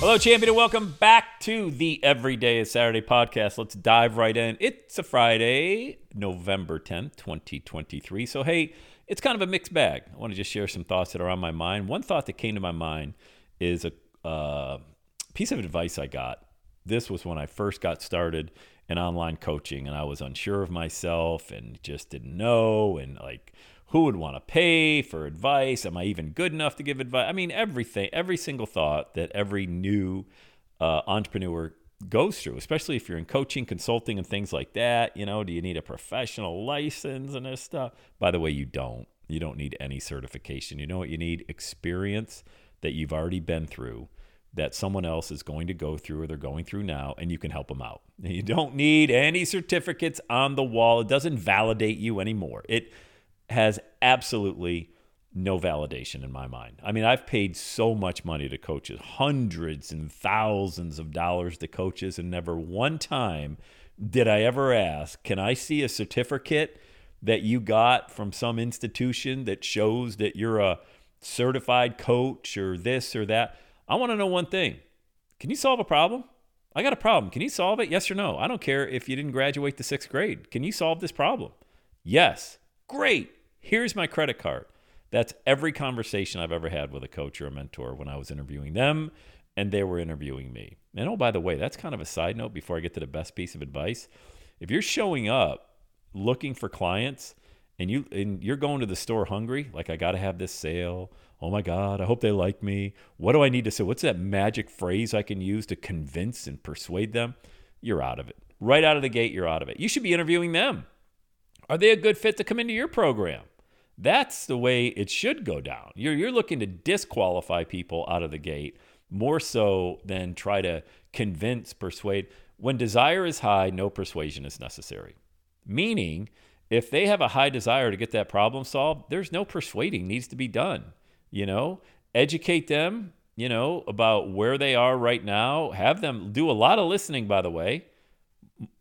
Hello, champion, and welcome back to the Everyday is Saturday podcast. Let's dive right in. It's a Friday, November 10th, 2023. So, hey, it's kind of a mixed bag. I want to just share some thoughts that are on my mind. One thought that came to my mind is a uh, piece of advice I got. This was when I first got started in online coaching, and I was unsure of myself and just didn't know, and like, who would want to pay for advice? Am I even good enough to give advice? I mean, everything, every single thought that every new uh, entrepreneur goes through, especially if you're in coaching, consulting, and things like that. You know, do you need a professional license and this stuff? By the way, you don't. You don't need any certification. You know what you need? Experience that you've already been through that someone else is going to go through or they're going through now, and you can help them out. You don't need any certificates on the wall. It doesn't validate you anymore. It has absolutely no validation in my mind. I mean, I've paid so much money to coaches, hundreds and thousands of dollars to coaches, and never one time did I ever ask, Can I see a certificate that you got from some institution that shows that you're a certified coach or this or that? I want to know one thing Can you solve a problem? I got a problem. Can you solve it? Yes or no? I don't care if you didn't graduate the sixth grade. Can you solve this problem? Yes. Great. Here's my credit card. That's every conversation I've ever had with a coach or a mentor when I was interviewing them and they were interviewing me. And oh, by the way, that's kind of a side note before I get to the best piece of advice. If you're showing up looking for clients and you and you're going to the store hungry, like I got to have this sale. Oh my God, I hope they like me. What do I need to say? What's that magic phrase I can use to convince and persuade them? You're out of it. Right out of the gate, you're out of it. You should be interviewing them. Are they a good fit to come into your program? That's the way it should go down. You're, you're looking to disqualify people out of the gate more so than try to convince, persuade. When desire is high, no persuasion is necessary. Meaning, if they have a high desire to get that problem solved, there's no persuading needs to be done. You know, educate them, you know, about where they are right now. Have them do a lot of listening, by the way.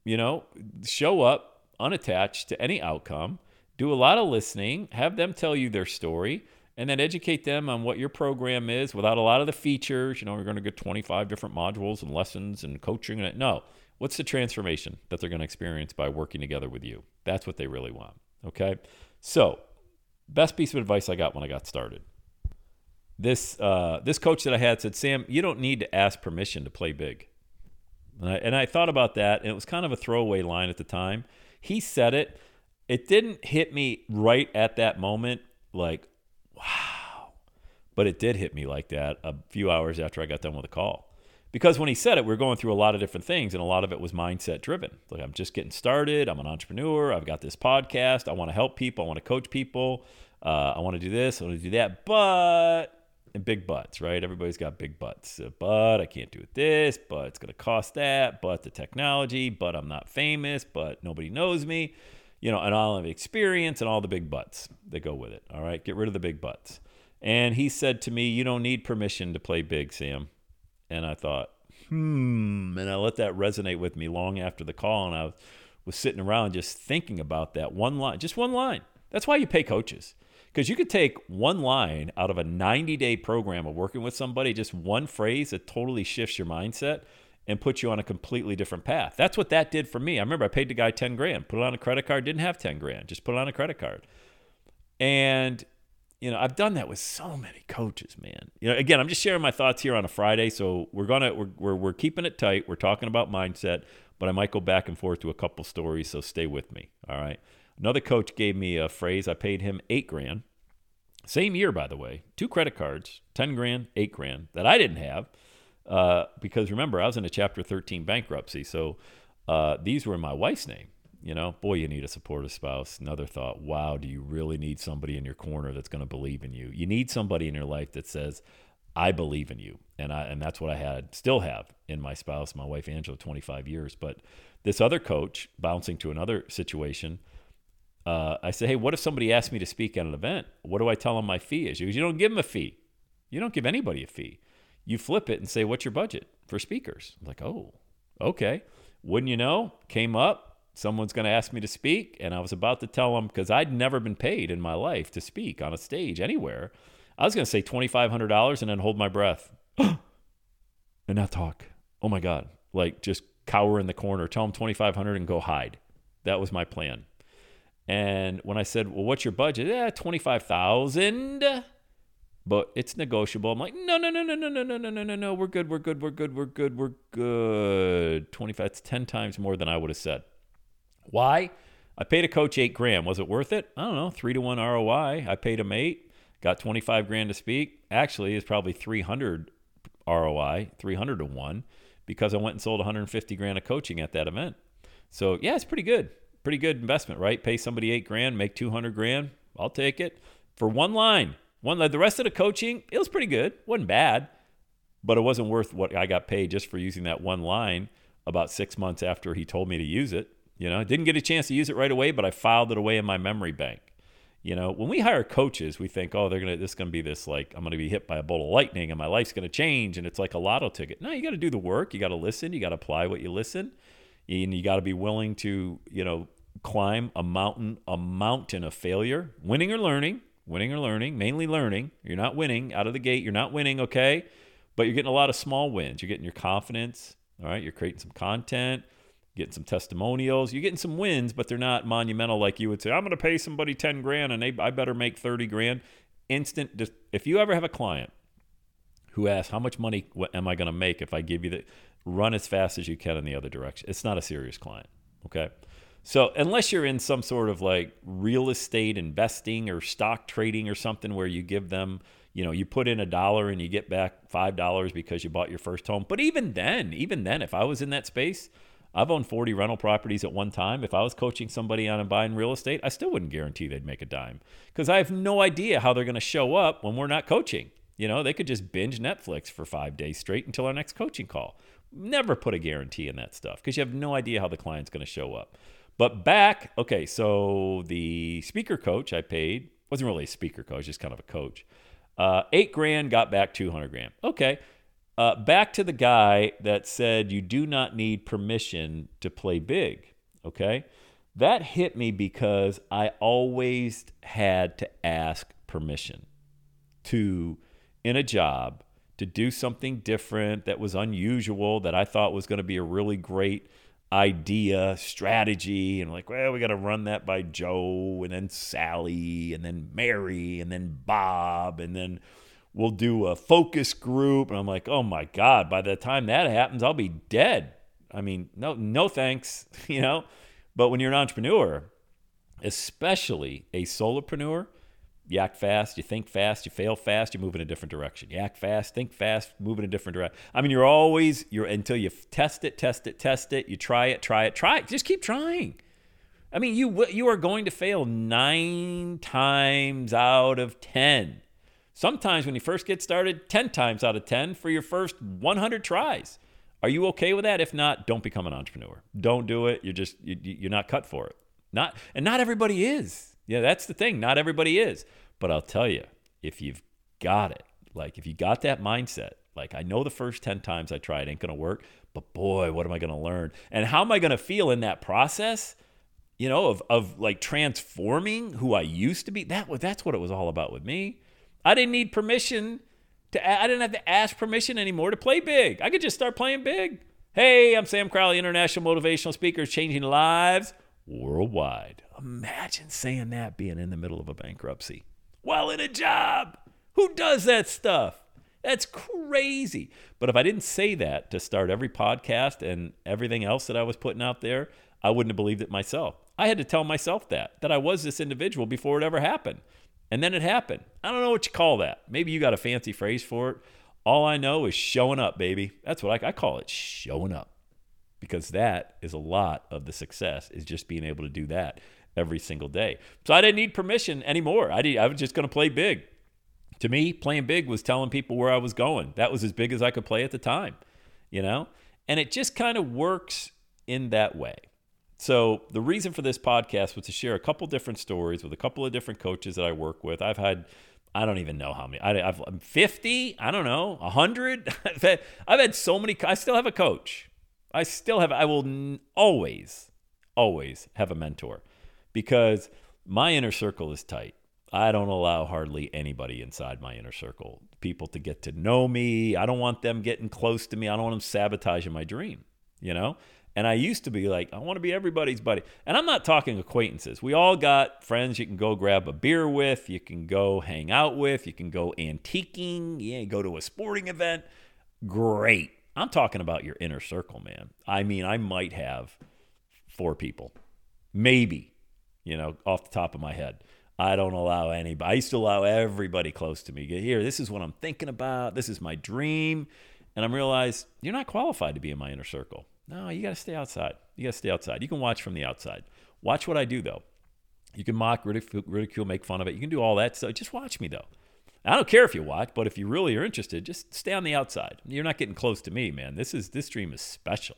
You know, show up unattached to any outcome. Do a lot of listening. Have them tell you their story and then educate them on what your program is without a lot of the features. You know, we're going to get 25 different modules and lessons and coaching. And no, what's the transformation that they're going to experience by working together with you? That's what they really want. Okay. So, best piece of advice I got when I got started. This uh, this coach that I had said, Sam, you don't need to ask permission to play big. And I, and I thought about that, and it was kind of a throwaway line at the time. He said it. It didn't hit me right at that moment, like, wow. But it did hit me like that a few hours after I got done with the call. Because when he said it, we are going through a lot of different things, and a lot of it was mindset driven. Like, I'm just getting started. I'm an entrepreneur. I've got this podcast. I want to help people. I want to coach people. Uh, I want to do this. I want to do that. But and big butts, right? Everybody's got big butts. Uh, but I can't do it this, but it's going to cost that, but the technology, but I'm not famous, but nobody knows me, you know, and all of experience and all the big butts that go with it. All right, get rid of the big butts. And he said to me, You don't need permission to play big, Sam. And I thought, hmm. And I let that resonate with me long after the call. And I was sitting around just thinking about that one line, just one line. That's why you pay coaches. Because you could take one line out of a 90 day program of working with somebody, just one phrase that totally shifts your mindset and put you on a completely different path. That's what that did for me. I remember I paid the guy 10 grand, put it on a credit card, didn't have 10 grand, just put it on a credit card. And, you know, I've done that with so many coaches, man. You know, again, I'm just sharing my thoughts here on a Friday. So we're going to, we're, we're, we're keeping it tight. We're talking about mindset, but I might go back and forth to a couple stories. So stay with me. All right. Another coach gave me a phrase. I paid him eight grand. Same year, by the way. Two credit cards, 10 grand, eight grand that I didn't have. Uh, because remember, I was in a Chapter 13 bankruptcy. So uh, these were in my wife's name. You know, boy, you need a supportive spouse. Another thought, wow, do you really need somebody in your corner that's going to believe in you? You need somebody in your life that says, I believe in you. And I and that's what I had, still have in my spouse, my wife Angela, 25 years. But this other coach, bouncing to another situation, uh, I said, hey, what if somebody asked me to speak at an event? What do I tell them my fee is? You don't give them a fee. You don't give anybody a fee. You flip it and say, what's your budget for speakers? I'm like, oh, okay. Wouldn't you know? Came up, someone's going to ask me to speak. And I was about to tell them, because I'd never been paid in my life to speak on a stage anywhere. I was going to say $2,500 and then hold my breath and not talk. Oh my God. Like just cower in the corner, tell them 2,500 and go hide. That was my plan. And when I said, well, what's your budget? Yeah, 25,000 but it's negotiable. I'm like, no, no, no, no, no, no, no, no, no, no, no. We're good. We're good. We're good. We're good. We're good. 25. It's 10 times more than I would have said. Why? I paid a coach eight grand. Was it worth it? I don't know. Three to one ROI. I paid him eight, got 25 grand to speak. Actually, it's probably 300 ROI, 300 to one, because I went and sold 150 grand of coaching at that event. So, yeah, it's pretty good. Pretty good investment, right? Pay somebody eight grand, make 200 grand. I'll take it for one line. One, led the rest of the coaching, it was pretty good. wasn't bad, but it wasn't worth what I got paid just for using that one line about six months after he told me to use it. You know, I didn't get a chance to use it right away, but I filed it away in my memory bank. You know, when we hire coaches, we think, oh, they're gonna this is gonna be this like I'm gonna be hit by a bolt of lightning and my life's gonna change and it's like a lotto ticket. No, you got to do the work. You got to listen. You got to apply what you listen, and you got to be willing to you know climb a mountain a mountain of failure, winning or learning, winning or learning, mainly learning. You're not winning out of the gate. You're not winning, okay, but you're getting a lot of small wins. You're getting your confidence. All right, you're creating some content getting some testimonials. You're getting some wins, but they're not monumental like you would say. I'm going to pay somebody 10 grand and they, I better make 30 grand. Instant. Just, if you ever have a client who asks, How much money am I going to make if I give you the run as fast as you can in the other direction? It's not a serious client. Okay. So, unless you're in some sort of like real estate investing or stock trading or something where you give them, you know, you put in a dollar and you get back $5 because you bought your first home. But even then, even then, if I was in that space, I've owned 40 rental properties at one time. If I was coaching somebody on buying real estate, I still wouldn't guarantee they'd make a dime because I have no idea how they're going to show up when we're not coaching. You know, they could just binge Netflix for five days straight until our next coaching call. Never put a guarantee in that stuff because you have no idea how the client's going to show up. But back, okay, so the speaker coach I paid wasn't really a speaker coach, just kind of a coach. Uh, eight grand, got back 200 grand. Okay, uh, back to the guy that said you do not need permission to play big. Okay. That hit me because I always had to ask permission to, in a job, to do something different that was unusual that I thought was going to be a really great idea, strategy, and like, well, we got to run that by Joe and then Sally and then Mary and then Bob and then we'll do a focus group. And I'm like, oh my God, by the time that happens, I'll be dead. I mean, no, no thanks, you know. But when you're an entrepreneur, especially a solopreneur, you act fast, you think fast, you fail fast, you move in a different direction. You act fast, think fast, move in a different direction. I mean, you're always you're until you test it, test it, test it. You try it, try it, try it. Just keep trying. I mean, you you are going to fail nine times out of ten. Sometimes when you first get started, 10 times out of 10 for your first 100 tries. Are you okay with that? If not, don't become an entrepreneur. Don't do it. You're just you're not cut for it. Not and not everybody is. Yeah, that's the thing. Not everybody is. But I'll tell you, if you've got it, like if you got that mindset, like I know the first 10 times I try it ain't going to work, but boy, what am I going to learn? And how am I going to feel in that process? You know, of of like transforming who I used to be. That was that's what it was all about with me. I didn't need permission to I didn't have to ask permission anymore to play big. I could just start playing big. Hey, I'm Sam Crowley, international motivational speaker, changing lives worldwide. Imagine saying that being in the middle of a bankruptcy while in a job. Who does that stuff? That's crazy. But if I didn't say that to start every podcast and everything else that I was putting out there, I wouldn't have believed it myself. I had to tell myself that, that I was this individual before it ever happened. And then it happened. I don't know what you call that. Maybe you got a fancy phrase for it. All I know is showing up, baby. That's what I, I call it showing up because that is a lot of the success is just being able to do that every single day. So I didn't need permission anymore. I, did, I was just going to play big. To me, playing big was telling people where I was going. That was as big as I could play at the time, you know? And it just kind of works in that way. So the reason for this podcast was to share a couple different stories with a couple of different coaches that I work with. I've had I don't even know how many. I, have 50. I don't know. 100. I've had, I've had so many. I still have a coach. I still have. I will always, always have a mentor because my inner circle is tight. I don't allow hardly anybody inside my inner circle, people to get to know me. I don't want them getting close to me. I don't want them sabotaging my dream, you know? And I used to be like, I want to be everybody's buddy. And I'm not talking acquaintances. We all got friends you can go grab a beer with, you can go hang out with, you can go antiquing, yeah, go to a sporting event. Great. I'm talking about your inner circle, man. I mean, I might have four people, maybe, you know, off the top of my head. I don't allow anybody. I used to allow everybody close to me. Get here. This is what I'm thinking about. This is my dream. And I'm realized you're not qualified to be in my inner circle. No, you got to stay outside. You got to stay outside. You can watch from the outside. Watch what I do, though. You can mock, ridicule, ridicule, make fun of it. You can do all that So Just watch me, though. I don't care if you watch, but if you really are interested, just stay on the outside. You're not getting close to me, man. This is this dream is special.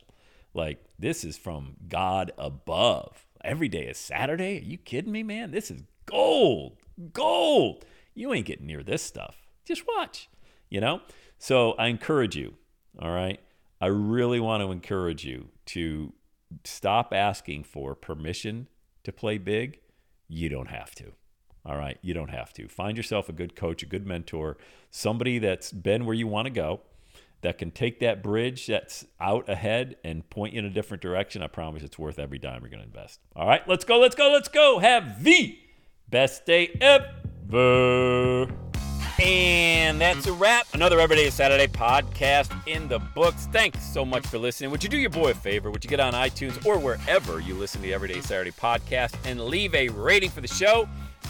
Like this is from God above. Every day is Saturday. Are you kidding me, man? This is gold. Gold. You ain't getting near this stuff. Just watch. You know? So I encourage you, all right? I really want to encourage you to stop asking for permission to play big. You don't have to. All right, you don't have to. Find yourself a good coach, a good mentor, somebody that's been where you want to go, that can take that bridge that's out ahead and point you in a different direction. I promise it's worth every dime you're going to invest. All right, let's go, let's go, let's go. Have the best day ever. And that's a wrap. Another Everyday Saturday podcast in the books. Thanks so much for listening. Would you do your boy a favor? Would you get on iTunes or wherever you listen to Everyday Saturday podcast and leave a rating for the show?